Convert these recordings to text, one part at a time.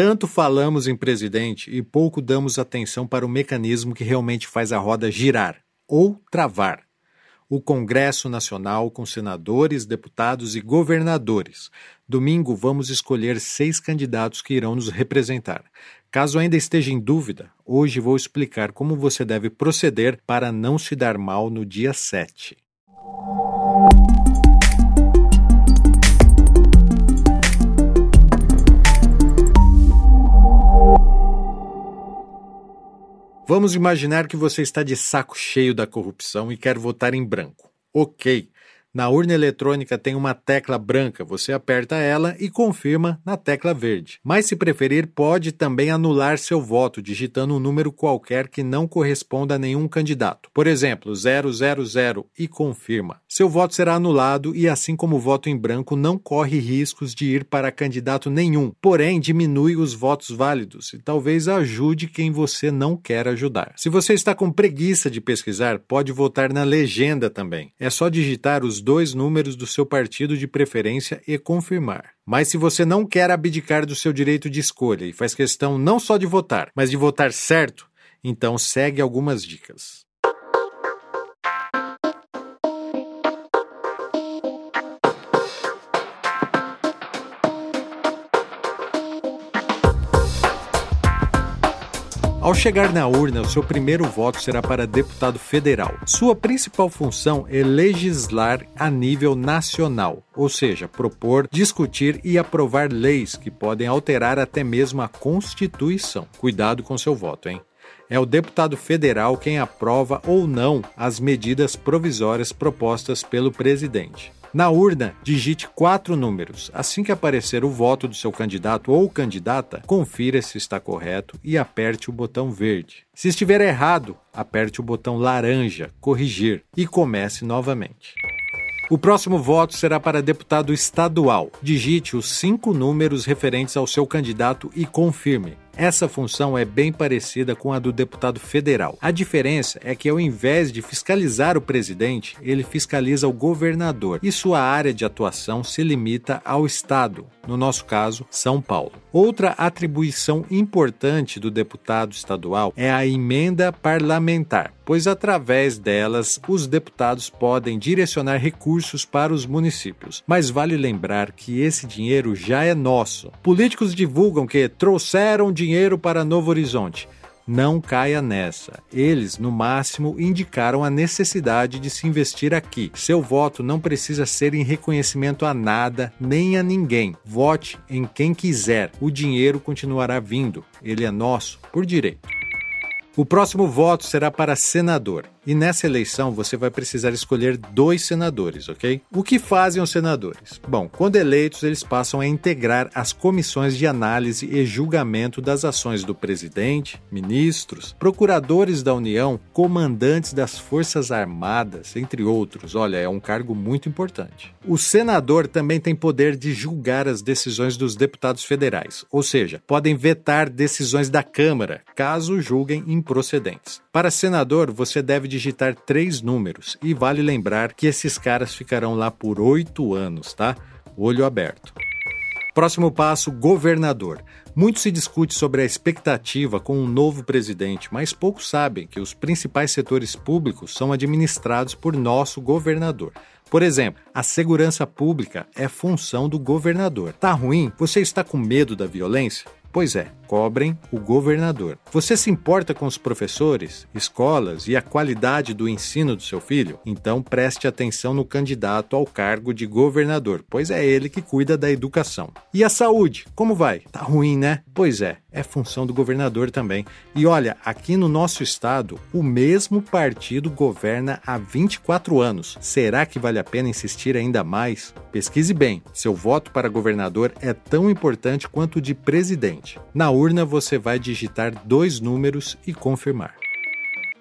Tanto falamos em presidente e pouco damos atenção para o mecanismo que realmente faz a roda girar ou travar. O Congresso Nacional com senadores, deputados e governadores. Domingo vamos escolher seis candidatos que irão nos representar. Caso ainda esteja em dúvida, hoje vou explicar como você deve proceder para não se dar mal no dia 7. Vamos imaginar que você está de saco cheio da corrupção e quer votar em branco. Ok, na urna eletrônica tem uma tecla branca, você aperta ela e confirma na tecla verde. Mas, se preferir, pode também anular seu voto digitando um número qualquer que não corresponda a nenhum candidato. Por exemplo, 000 e confirma. Seu voto será anulado e, assim como o voto em branco, não corre riscos de ir para candidato nenhum, porém diminui os votos válidos e talvez ajude quem você não quer ajudar. Se você está com preguiça de pesquisar, pode votar na legenda também. É só digitar os dois números do seu partido de preferência e confirmar. Mas se você não quer abdicar do seu direito de escolha e faz questão não só de votar, mas de votar certo, então segue algumas dicas. Ao chegar na urna, o seu primeiro voto será para deputado federal. Sua principal função é legislar a nível nacional, ou seja, propor, discutir e aprovar leis que podem alterar até mesmo a Constituição. Cuidado com seu voto, hein? É o deputado federal quem aprova ou não as medidas provisórias propostas pelo presidente. Na urna, digite quatro números. Assim que aparecer o voto do seu candidato ou candidata, confira se está correto e aperte o botão verde. Se estiver errado, aperte o botão laranja, corrigir, e comece novamente. O próximo voto será para deputado estadual. Digite os cinco números referentes ao seu candidato e confirme. Essa função é bem parecida com a do deputado federal. A diferença é que, ao invés de fiscalizar o presidente, ele fiscaliza o governador e sua área de atuação se limita ao Estado, no nosso caso, São Paulo. Outra atribuição importante do deputado estadual é a emenda parlamentar, pois através delas os deputados podem direcionar recursos para os municípios. Mas vale lembrar que esse dinheiro já é nosso. Políticos divulgam que trouxeram dinheiro dinheiro para Novo Horizonte. Não caia nessa. Eles, no máximo, indicaram a necessidade de se investir aqui. Seu voto não precisa ser em reconhecimento a nada nem a ninguém. Vote em quem quiser. O dinheiro continuará vindo. Ele é nosso por direito. O próximo voto será para senador. E nessa eleição você vai precisar escolher dois senadores, ok? O que fazem os senadores? Bom, quando eleitos, eles passam a integrar as comissões de análise e julgamento das ações do presidente, ministros, procuradores da União, comandantes das Forças Armadas, entre outros. Olha, é um cargo muito importante. O senador também tem poder de julgar as decisões dos deputados federais, ou seja, podem vetar decisões da Câmara, caso julguem improcedentes. Para senador, você deve digitar três números e vale lembrar que esses caras ficarão lá por oito anos, tá? Olho aberto. Próximo passo: governador. Muito se discute sobre a expectativa com um novo presidente, mas poucos sabem que os principais setores públicos são administrados por nosso governador. Por exemplo, a segurança pública é função do governador. Tá ruim? Você está com medo da violência? Pois é, cobrem o governador. Você se importa com os professores, escolas e a qualidade do ensino do seu filho? Então preste atenção no candidato ao cargo de governador, pois é ele que cuida da educação. E a saúde, como vai? Tá ruim, né? Pois é, é função do governador também. E olha, aqui no nosso estado, o mesmo partido governa há 24 anos. Será que vale a pena insistir ainda mais? Pesquise bem. Seu voto para governador é tão importante quanto o de presidente. Na urna você vai digitar dois números e confirmar.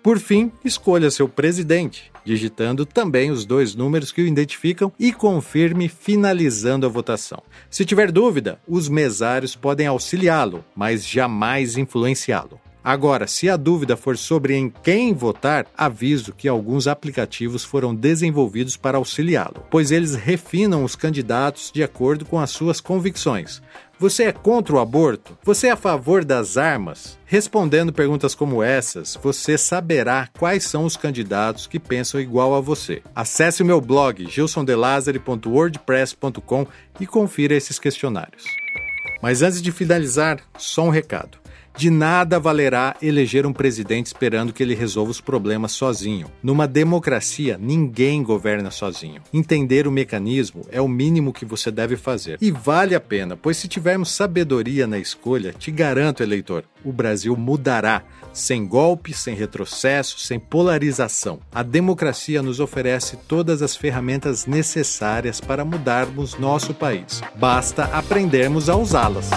Por fim, escolha seu presidente, digitando também os dois números que o identificam e confirme finalizando a votação. Se tiver dúvida, os mesários podem auxiliá-lo, mas jamais influenciá-lo. Agora, se a dúvida for sobre em quem votar, aviso que alguns aplicativos foram desenvolvidos para auxiliá-lo, pois eles refinam os candidatos de acordo com as suas convicções. Você é contra o aborto? Você é a favor das armas? Respondendo perguntas como essas, você saberá quais são os candidatos que pensam igual a você. Acesse o meu blog gilsondelazare.wordpress.com e confira esses questionários. Mas antes de finalizar, só um recado. De nada valerá eleger um presidente esperando que ele resolva os problemas sozinho. Numa democracia, ninguém governa sozinho. Entender o mecanismo é o mínimo que você deve fazer. E vale a pena, pois se tivermos sabedoria na escolha, te garanto, eleitor, o Brasil mudará. Sem golpe, sem retrocesso, sem polarização. A democracia nos oferece todas as ferramentas necessárias para mudarmos nosso país. Basta aprendermos a usá-las.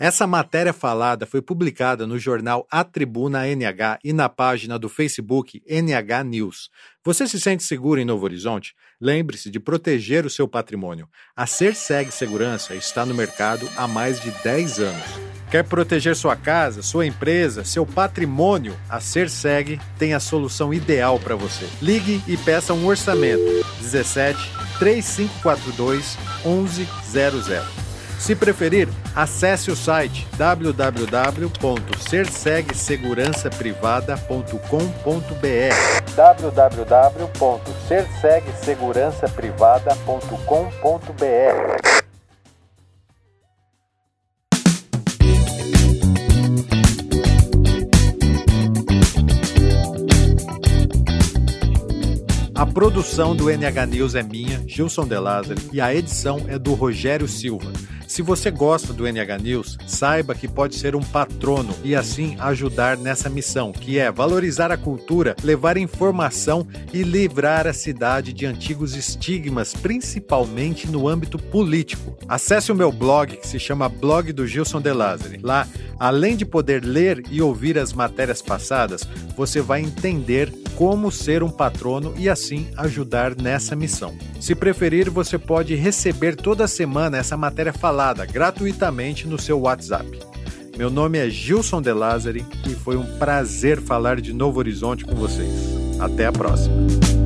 Essa matéria falada foi publicada no jornal A Tribuna NH e na página do Facebook NH News. Você se sente seguro em Novo Horizonte? Lembre-se de proteger o seu patrimônio. A Serseg Segurança está no mercado há mais de 10 anos. Quer proteger sua casa, sua empresa, seu patrimônio? A Serseg tem a solução ideal para você. Ligue e peça um orçamento. 17 3542 1100. Se preferir, acesse o site www.cersegsegurançaprivada.com.br www.cersegsegurançaprivada.com.br produção do NH News é minha, Gilson De Lázaro, e a edição é do Rogério Silva. Se você gosta do NH News, saiba que pode ser um patrono e assim ajudar nessa missão, que é valorizar a cultura, levar informação e livrar a cidade de antigos estigmas, principalmente no âmbito político. Acesse o meu blog, que se chama Blog do Gilson De. Lá, além de poder ler e ouvir as matérias passadas, você vai entender como ser um patrono e assim ajudar nessa missão. Se preferir, você pode receber toda semana essa matéria falada gratuitamente no seu WhatsApp. Meu nome é Gilson De Lázari e foi um prazer falar de Novo Horizonte com vocês. Até a próxima.